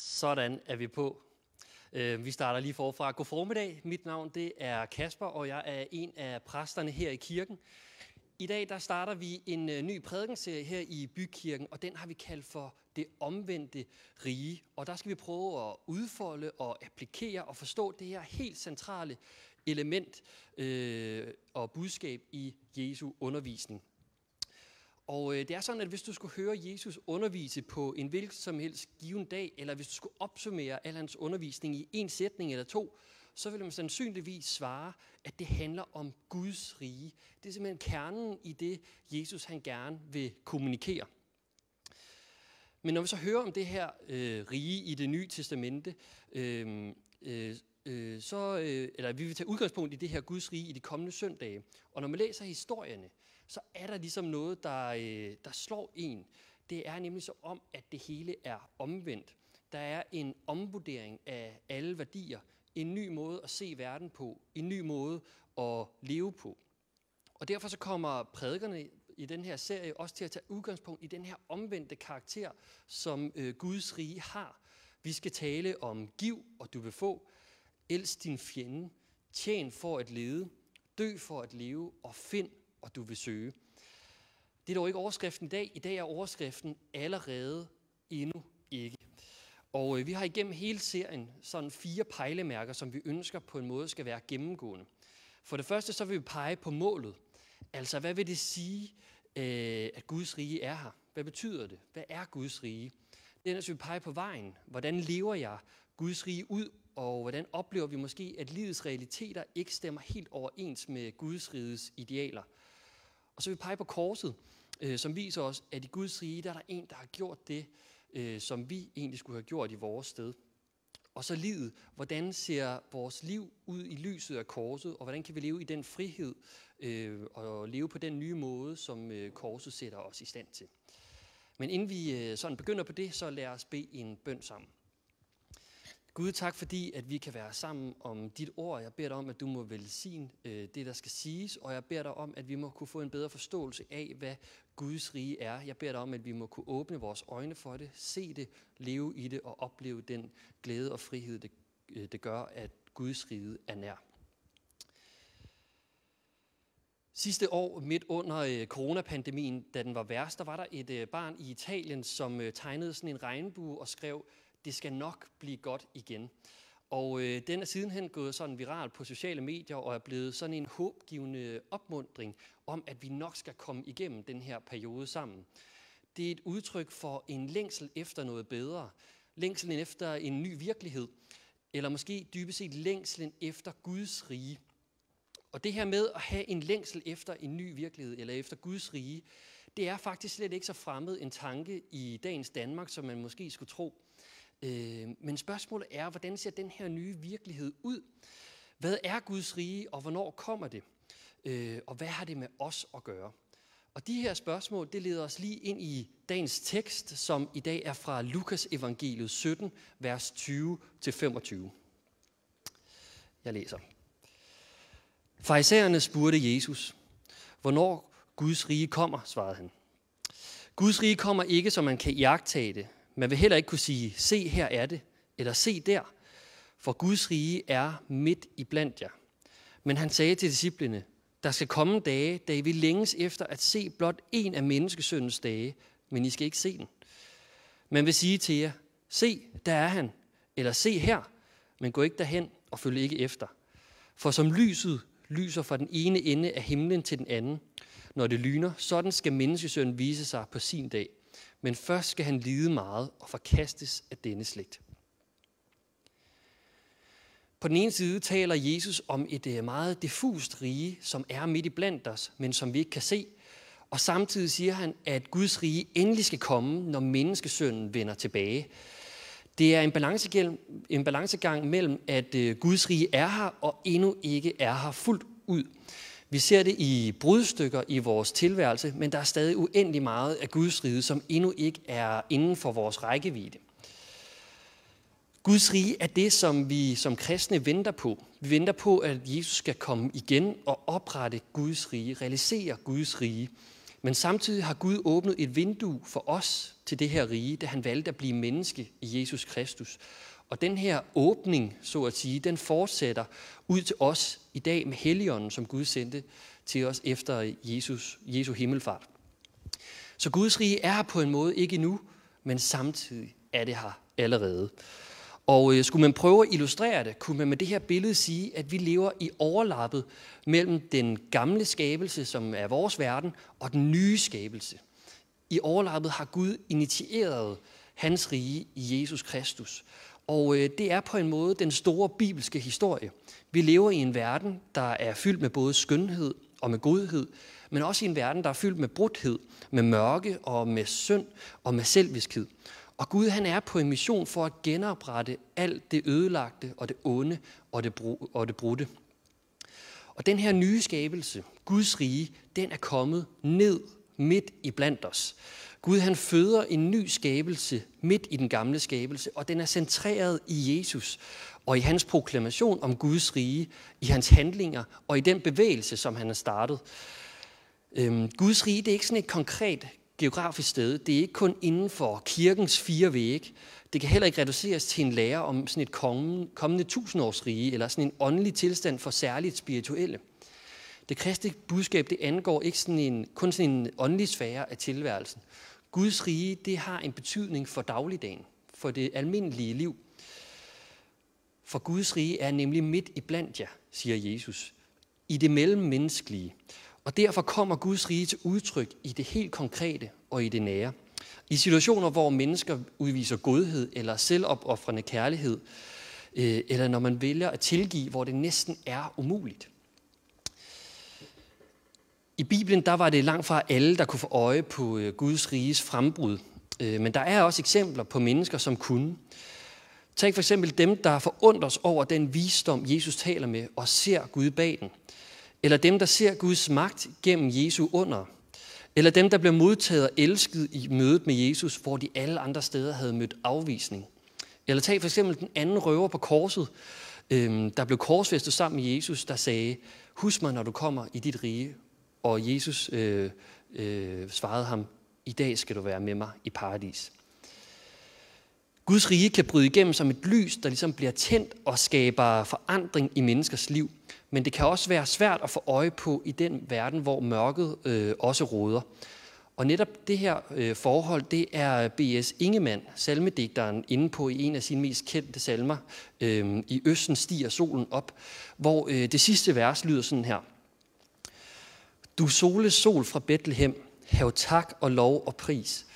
Sådan er vi på. Øh, vi starter lige forfra. God formiddag. Mit navn det er Kasper, og jeg er en af præsterne her i kirken. I dag der starter vi en øh, ny prædikenserie her i Bykirken, og den har vi kaldt for det omvendte rige. Og der skal vi prøve at udfolde og applikere og forstå det her helt centrale element øh, og budskab i Jesu undervisning. Og øh, det er sådan, at hvis du skulle høre Jesus undervise på en hvilken som helst given dag, eller hvis du skulle opsummere al hans undervisning i en sætning eller to, så vil man sandsynligvis svare, at det handler om Guds rige. Det er simpelthen kernen i det, Jesus han gerne vil kommunikere. Men når vi så hører om det her øh, rige i det nye testamente, øh, øh, øh, så, øh, eller vi vil tage udgangspunkt i det her Guds rige i de kommende søndage. Og når man læser historierne, så er der ligesom noget, der, øh, der slår en. Det er nemlig så om, at det hele er omvendt. Der er en omvurdering af alle værdier, en ny måde at se verden på, en ny måde at leve på. Og derfor så kommer prædikerne i den her serie også til at tage udgangspunkt i den her omvendte karakter, som øh, Guds rige har. Vi skal tale om giv, og du vil få. Elsk din fjende. Tjen for at lede. Dø for at leve. Og find, og du vil søge. Det er dog ikke overskriften i dag. I dag er overskriften allerede endnu ikke. Og øh, vi har igennem hele serien sådan fire pejlemærker, som vi ønsker på en måde skal være gennemgående. For det første så vil vi pege på målet. Altså, hvad vil det sige, øh, at Guds rige er her? Hvad betyder det? Hvad er Guds rige? Det er, at vi pege på vejen. Hvordan lever jeg Guds rige ud, og hvordan oplever vi måske, at livets realiteter ikke stemmer helt overens med Guds riges idealer? Og så vil vi pege på korset, øh, som viser os, at i Guds rige, der er der en, der har gjort det, øh, som vi egentlig skulle have gjort i vores sted. Og så livet. Hvordan ser vores liv ud i lyset af korset, og hvordan kan vi leve i den frihed øh, og leve på den nye måde, som øh, korset sætter os i stand til. Men inden vi øh, sådan begynder på det, så lad os bede en bøn sammen. Gud, tak fordi, at vi kan være sammen om dit ord. Jeg beder dig om, at du må velsigne øh, det, der skal siges, og jeg beder dig om, at vi må kunne få en bedre forståelse af, hvad Guds rige er. Jeg beder dig om, at vi må kunne åbne vores øjne for det, se det, leve i det og opleve den glæde og frihed, det, øh, det gør, at Guds rige er nær. Sidste år, midt under øh, coronapandemien, da den var værst, der var der et øh, barn i Italien, som øh, tegnede sådan en regnbue og skrev, det skal nok blive godt igen. Og øh, den er sidenhen gået sådan viral på sociale medier og er blevet sådan en håbgivende opmundring om, at vi nok skal komme igennem den her periode sammen. Det er et udtryk for en længsel efter noget bedre. Længselen efter en ny virkelighed. Eller måske dybest set længselen efter Guds rige. Og det her med at have en længsel efter en ny virkelighed, eller efter Guds rige, det er faktisk slet ikke så fremmed en tanke i dagens Danmark, som man måske skulle tro. Øh, men spørgsmålet er, hvordan ser den her nye virkelighed ud? Hvad er Guds rige, og hvornår kommer det? Øh, og hvad har det med os at gøre? Og de her spørgsmål, det leder os lige ind i dagens tekst, som i dag er fra Lukas evangeliet 17, vers 20-25. Jeg læser. Farisæerne spurgte Jesus, hvornår Guds rige kommer, svarede han. Guds rige kommer ikke, som man kan jagtage det, man vil heller ikke kunne sige, se her er det, eller se der, for Guds rige er midt i blandt jer. Men han sagde til disciplene, der skal komme dage, da I vil længes efter at se blot en af menneskesøndens dage, men I skal ikke se den. Man vil sige til jer, se, der er han, eller se her, men gå ikke derhen og følg ikke efter. For som lyset lyser fra den ene ende af himlen til den anden, når det lyner, sådan skal menneskesønnen vise sig på sin dag men først skal han lide meget og forkastes af denne slægt. På den ene side taler Jesus om et øh, meget diffust rige, som er midt i blandt os, men som vi ikke kan se. Og samtidig siger han, at Guds rige endelig skal komme, når menneskesønnen vender tilbage. Det er en, balancegang, en balancegang mellem, at øh, Guds rige er her og endnu ikke er her fuldt ud. Vi ser det i brudstykker i vores tilværelse, men der er stadig uendelig meget af Guds rige, som endnu ikke er inden for vores rækkevidde. Guds rige er det, som vi som kristne venter på. Vi venter på, at Jesus skal komme igen og oprette Guds rige, realisere Guds rige. Men samtidig har Gud åbnet et vindue for os til det her rige, da han valgte at blive menneske i Jesus Kristus. Og den her åbning, så at sige, den fortsætter ud til os i dag med Helligånden, som Gud sendte til os efter Jesus, Jesu himmelfart. Så Guds rige er her på en måde ikke nu, men samtidig er det her allerede. Og øh, skulle man prøve at illustrere det, kunne man med det her billede sige, at vi lever i overlappet mellem den gamle skabelse, som er vores verden, og den nye skabelse. I overlappet har Gud initieret hans rige i Jesus Kristus. Og øh, det er på en måde den store bibelske historie. Vi lever i en verden, der er fyldt med både skønhed og med godhed, men også i en verden, der er fyldt med brudhed, med mørke og med synd og med selviskhed. Og Gud han er på en mission for at genoprette alt det ødelagte og det onde og det, bru- og det brudte. Og den her nye skabelse, Guds rige, den er kommet ned midt i blandt os. Gud han føder en ny skabelse midt i den gamle skabelse, og den er centreret i Jesus og i hans proklamation om Guds rige, i hans handlinger og i den bevægelse, som han har startet. Øhm, Guds rige det er ikke sådan et konkret geografisk sted. Det er ikke kun inden for kirkens fire vægge. Det kan heller ikke reduceres til en lære om sådan et kommende, kommende tusindårsrige, eller sådan en åndelig tilstand for særligt spirituelle. Det kristne budskab, det angår ikke sådan en, kun sådan en åndelig sfære af tilværelsen. Guds rige, det har en betydning for dagligdagen, for det almindelige liv. For Guds rige er nemlig midt i blandt jer, siger Jesus, i det mellemmenneskelige. Og derfor kommer Guds rige til udtryk i det helt konkrete og i det nære. I situationer, hvor mennesker udviser godhed eller selvopoffrende kærlighed, øh, eller når man vælger at tilgive, hvor det næsten er umuligt. I Bibelen der var det langt fra alle, der kunne få øje på øh, Guds riges frembrud. Øh, men der er også eksempler på mennesker, som kunne. Tag for eksempel dem, der forundres over den visdom, Jesus taler med, og ser Gud bag den. Eller dem, der ser Guds magt gennem Jesu under. Eller dem, der bliver modtaget og elsket i mødet med Jesus, hvor de alle andre steder havde mødt afvisning. Eller tag for eksempel den anden røver på korset, øhm, der blev korsfæstet sammen med Jesus, der sagde, husk mig, når du kommer i dit rige. Og Jesus øh, øh, svarede ham, i dag skal du være med mig i paradis. Guds rige kan bryde igennem som et lys, der ligesom bliver tændt og skaber forandring i menneskers liv. Men det kan også være svært at få øje på i den verden, hvor mørket øh, også råder. Og netop det her øh, forhold, det er B.S. Ingemann, salmedigteren, inde på i en af sine mest kendte salmer, øh, I Østen stiger solen op, hvor øh, det sidste vers lyder sådan her. Du sole sol fra Bethlehem, hav tak og lov og pris.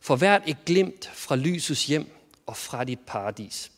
For hvert et glimt fra lysets hjem og fra dit paradis.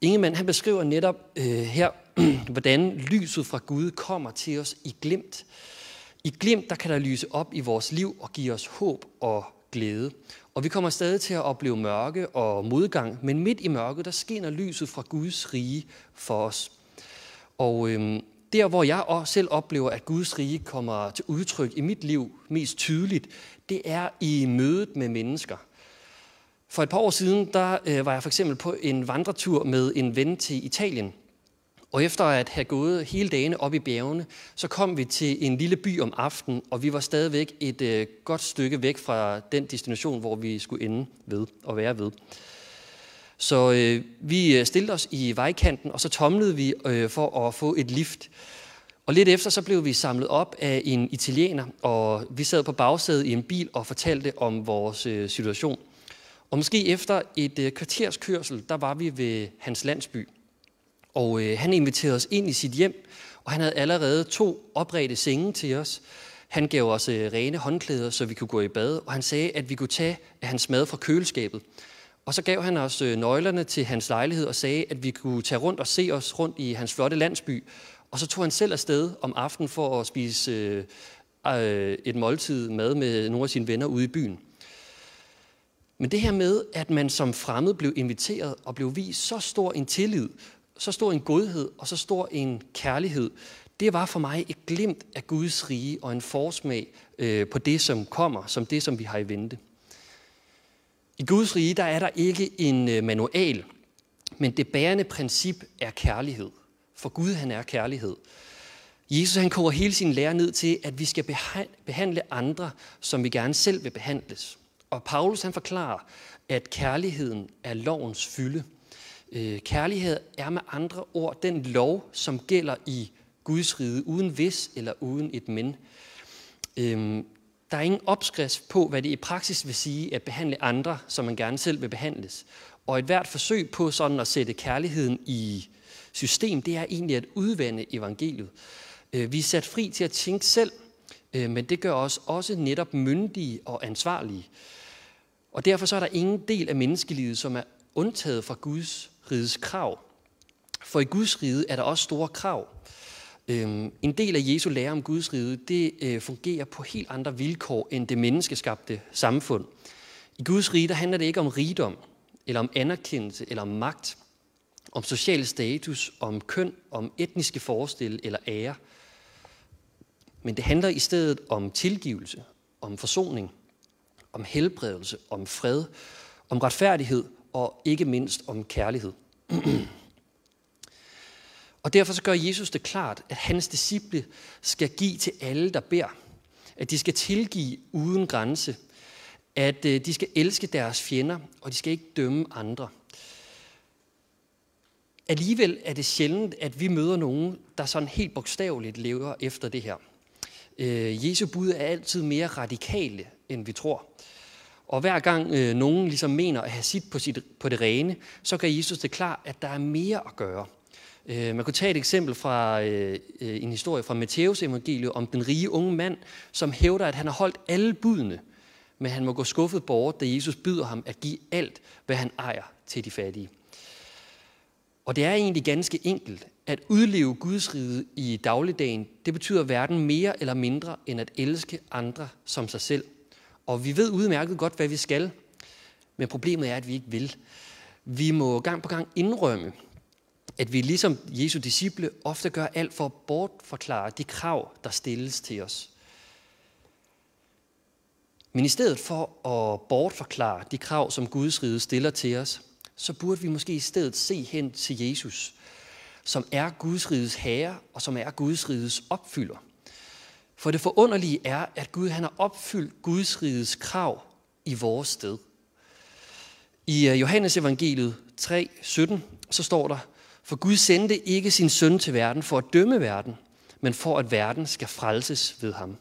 Ingemann han beskriver netop øh, her, hvordan lyset fra Gud kommer til os i glimt. I glimt, der kan der lyse op i vores liv og give os håb og glæde. Og vi kommer stadig til at opleve mørke og modgang, men midt i mørket, der skinner lyset fra Guds rige for os. Og øhm, der, hvor jeg også selv oplever, at Guds rige kommer til udtryk i mit liv mest tydeligt, det er i mødet med mennesker. For et par år siden, der øh, var jeg for eksempel på en vandretur med en ven til Italien. Og efter at have gået hele dagen op i bjergene, så kom vi til en lille by om aftenen, og vi var stadigvæk et øh, godt stykke væk fra den destination, hvor vi skulle ende ved og være ved. Så øh, vi øh, stillede os i vejkanten, og så tomlede vi øh, for at få et lift. Og lidt efter så blev vi samlet op af en italiener, og vi sad på bagsædet i en bil og fortalte om vores øh, situation. Og måske efter et øh, kvarters kørsel, der var vi ved hans landsby. Og øh, han inviterede os ind i sit hjem, og han havde allerede to opredte senge til os. Han gav os øh, rene håndklæder, så vi kunne gå i bad, og han sagde, at vi kunne tage af hans mad fra køleskabet. Og så gav han os øh, nøglerne til hans lejlighed og sagde, at vi kunne tage rundt og se os rundt i hans flotte landsby. Og så tog han selv afsted om aftenen for at spise øh, øh, et måltid mad med nogle af sine venner ude i byen. Men det her med, at man som fremmed blev inviteret og blev vist så stor en tillid, så stor en godhed og så stor en kærlighed, det var for mig et glimt af Guds rige og en forsmag øh, på det, som kommer, som det, som vi har i vente. I Guds rige, der er der ikke en øh, manual, men det bærende princip er kærlighed. For Gud, han er kærlighed. Jesus, han koger hele sin lære ned til, at vi skal behandle andre, som vi gerne selv vil behandles. Og Paulus han forklarer, at kærligheden er lovens fylde. Øh, kærlighed er med andre ord den lov, som gælder i Guds rige, uden hvis eller uden et men. Øhm, der er ingen opskrift på, hvad det i praksis vil sige at behandle andre, som man gerne selv vil behandles. Og et hvert forsøg på sådan at sætte kærligheden i system, det er egentlig at udvande evangeliet. Øh, vi er sat fri til at tænke selv, øh, men det gør os også netop myndige og ansvarlige. Og derfor så er der ingen del af menneskelivet, som er undtaget fra Guds riges krav. For i Guds rige er der også store krav. Øhm, en del af Jesu lære om Guds rige, det øh, fungerer på helt andre vilkår end det menneskeskabte samfund. I Guds rige, der handler det ikke om rigdom, eller om anerkendelse, eller om magt, om social status, om køn, om etniske forestille eller ære. Men det handler i stedet om tilgivelse, om forsoning, om helbredelse, om fred, om retfærdighed og ikke mindst om kærlighed. og derfor så gør Jesus det klart, at hans disciple skal give til alle, der beder. At de skal tilgive uden grænse. At øh, de skal elske deres fjender, og de skal ikke dømme andre. Alligevel er det sjældent, at vi møder nogen, der sådan helt bogstaveligt lever efter det her. Øh, Jesu bud er altid mere radikale, end vi tror. Og hver gang øh, nogen ligesom mener at have sit på, sit på det rene, så gør Jesus det klar, at der er mere at gøre. Øh, man kunne tage et eksempel fra øh, øh, en historie fra Matteus evangeliet om den rige unge mand, som hævder, at han har holdt alle budene, men han må gå skuffet bort, da Jesus byder ham at give alt, hvad han ejer til de fattige. Og det er egentlig ganske enkelt. At udleve Guds rige i dagligdagen, det betyder verden mere eller mindre end at elske andre som sig selv. Og vi ved udmærket godt, hvad vi skal, men problemet er, at vi ikke vil. Vi må gang på gang indrømme, at vi ligesom Jesu disciple ofte gør alt for at bortforklare de krav, der stilles til os. Men i stedet for at bortforklare de krav, som Guds rige stiller til os, så burde vi måske i stedet se hen til Jesus, som er Guds riges herre og som er Guds riges opfylder. For det forunderlige er, at Gud han har opfyldt Guds riges krav i vores sted. I øh, Johannes evangeliet 3, 17, så står der, for Gud sendte ikke sin søn til verden for at dømme verden, men for at verden skal frelses ved ham.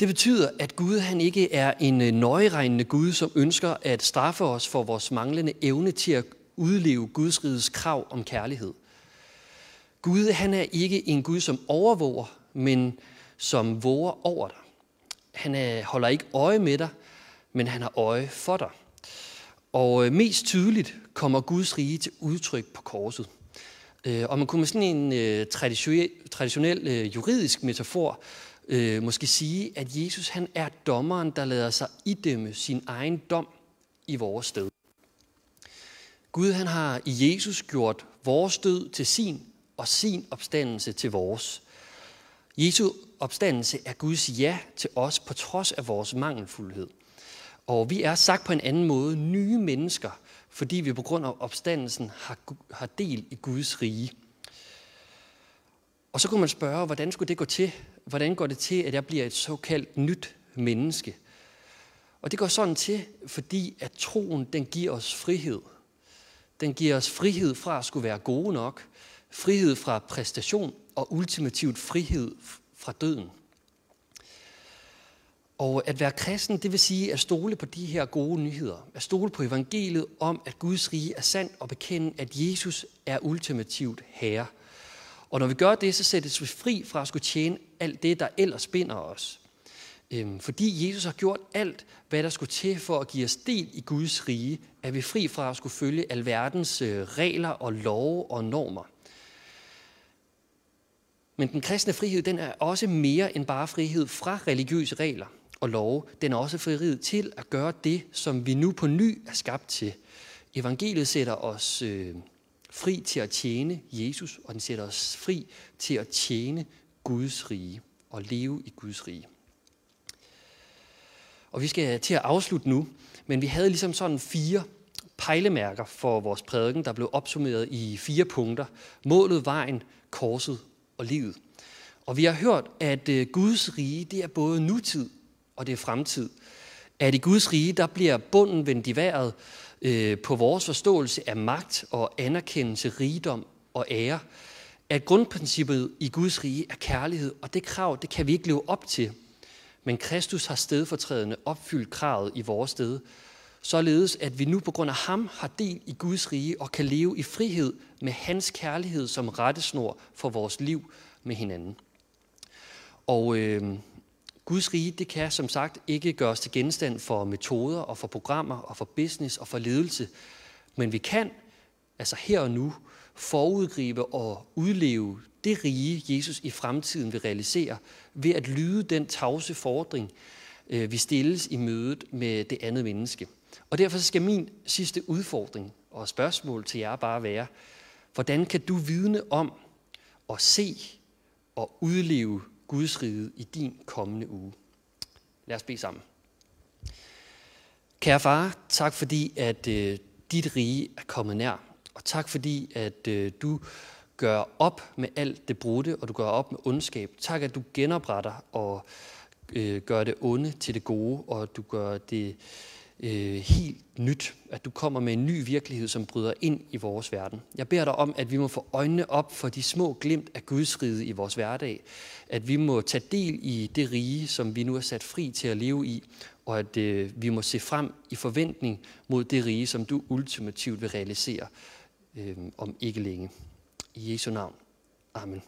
Det betyder, at Gud han ikke er en øh, nøjeregnende Gud, som ønsker at straffe os for vores manglende evne til at udleve Guds rides krav om kærlighed. Gud han er ikke en Gud, som overvåger, men som våger over dig. Han er, holder ikke øje med dig, men han har øje for dig. Og øh, mest tydeligt kommer Guds rige til udtryk på korset. Øh, og man kunne med sådan en øh, traditionel, traditionel juridisk metafor måske sige, at Jesus han er dommeren, der lader sig idømme sin egen dom i vores sted. Gud han har i Jesus gjort vores død til sin, og sin opstandelse til vores. Jesu opstandelse er Guds ja til os på trods af vores mangelfuldhed. Og vi er sagt på en anden måde nye mennesker, fordi vi på grund af opstandelsen har, har del i Guds rige. Og så kunne man spørge, hvordan skulle det gå til? hvordan går det til, at jeg bliver et såkaldt nyt menneske? Og det går sådan til, fordi at troen, den giver os frihed. Den giver os frihed fra at skulle være gode nok, frihed fra præstation og ultimativt frihed fra døden. Og at være kristen, det vil sige at stole på de her gode nyheder. At stole på evangeliet om, at Guds rige er sandt og bekende, at Jesus er ultimativt herre. Og når vi gør det, så sættes vi fri fra at skulle tjene alt det, der ellers binder os. Øhm, fordi Jesus har gjort alt, hvad der skulle til for at give os del i Guds rige, er vi fri fra at skulle følge alverdens øh, regler og love og normer. Men den kristne frihed, den er også mere end bare frihed fra religiøse regler og love. Den er også frihed til at gøre det, som vi nu på ny er skabt til. Evangeliet sætter os øh, fri til at tjene Jesus, og den sætter os fri til at tjene Guds rige og leve i Guds rige. Og vi skal til at afslutte nu, men vi havde ligesom sådan fire pejlemærker for vores prædiken, der blev opsummeret i fire punkter. Målet, vejen, korset og livet. Og vi har hørt, at øh, Guds rige, det er både nutid og det er fremtid. At i Guds rige, der bliver bunden vendt i vejret øh, på vores forståelse af magt og anerkendelse, rigdom og ære. At grundprincippet i Guds rige er kærlighed, og det krav, det kan vi ikke leve op til. Men Kristus har stedfortrædende opfyldt kravet i vores sted, således at vi nu på grund af ham har del i Guds rige og kan leve i frihed med hans kærlighed som rettesnor for vores liv med hinanden. Og øh, Guds rige, det kan som sagt ikke gøres til genstand for metoder og for programmer og for business og for ledelse. Men vi kan, altså her og nu, forudgribe og udleve det rige, Jesus i fremtiden vil realisere, ved at lyde den tavse fordring, øh, vi stilles i mødet med det andet menneske. Og derfor skal min sidste udfordring og spørgsmål til jer bare være, hvordan kan du vidne om og se og udleve Guds rige i din kommende uge? Lad os bede sammen. Kære far, tak fordi, at øh, dit rige er kommet nær. Og tak fordi, at øh, du gør op med alt det brudte, og du gør op med ondskab. Tak, at du genopretter og øh, gør det onde til det gode, og du gør det øh, helt nyt, at du kommer med en ny virkelighed, som bryder ind i vores verden. Jeg beder dig om, at vi må få øjnene op for de små glimt af Guds rige i vores hverdag, at vi må tage del i det rige, som vi nu er sat fri til at leve i, og at øh, vi må se frem i forventning mod det rige, som du ultimativt vil realisere øh, om ikke længe. I Jesu navn. Amen.